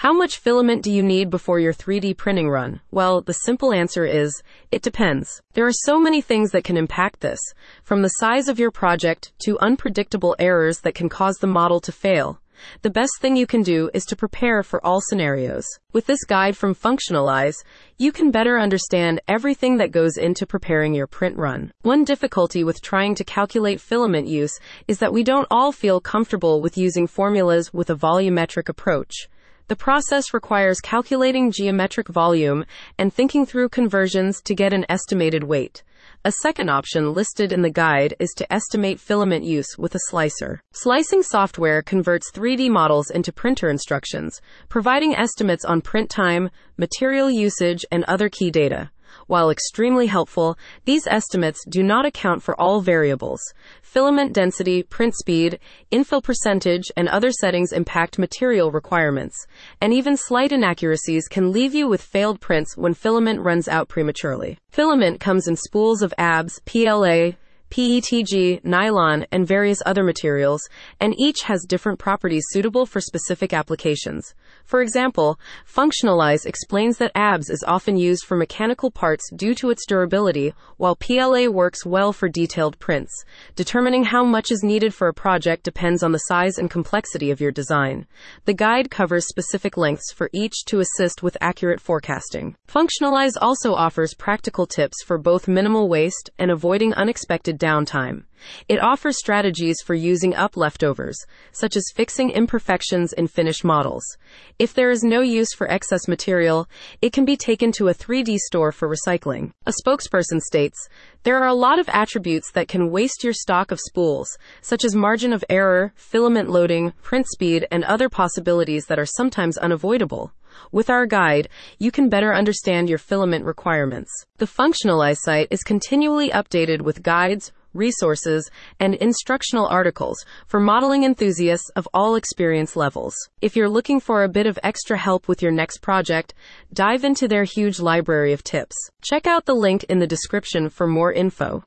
How much filament do you need before your 3D printing run? Well, the simple answer is it depends. There are so many things that can impact this, from the size of your project to unpredictable errors that can cause the model to fail. The best thing you can do is to prepare for all scenarios. With this guide from Functionalize, you can better understand everything that goes into preparing your print run. One difficulty with trying to calculate filament use is that we don't all feel comfortable with using formulas with a volumetric approach. The process requires calculating geometric volume and thinking through conversions to get an estimated weight. A second option listed in the guide is to estimate filament use with a slicer. Slicing software converts 3D models into printer instructions, providing estimates on print time, material usage, and other key data. While extremely helpful, these estimates do not account for all variables. Filament density, print speed, infill percentage, and other settings impact material requirements, and even slight inaccuracies can leave you with failed prints when filament runs out prematurely. Filament comes in spools of ABS, PLA, PETG, nylon, and various other materials, and each has different properties suitable for specific applications. For example, Functionalize explains that ABS is often used for mechanical parts due to its durability, while PLA works well for detailed prints. Determining how much is needed for a project depends on the size and complexity of your design. The guide covers specific lengths for each to assist with accurate forecasting. Functionalize also offers practical tips for both minimal waste and avoiding unexpected downtime. It offers strategies for using up leftovers, such as fixing imperfections in finished models. If there is no use for excess material, it can be taken to a 3D store for recycling. A spokesperson states, there are a lot of attributes that can waste your stock of spools, such as margin of error, filament loading, print speed, and other possibilities that are sometimes unavoidable. With our guide, you can better understand your filament requirements. The Functionalize site is continually updated with guides, resources, and instructional articles for modeling enthusiasts of all experience levels. If you're looking for a bit of extra help with your next project, dive into their huge library of tips. Check out the link in the description for more info.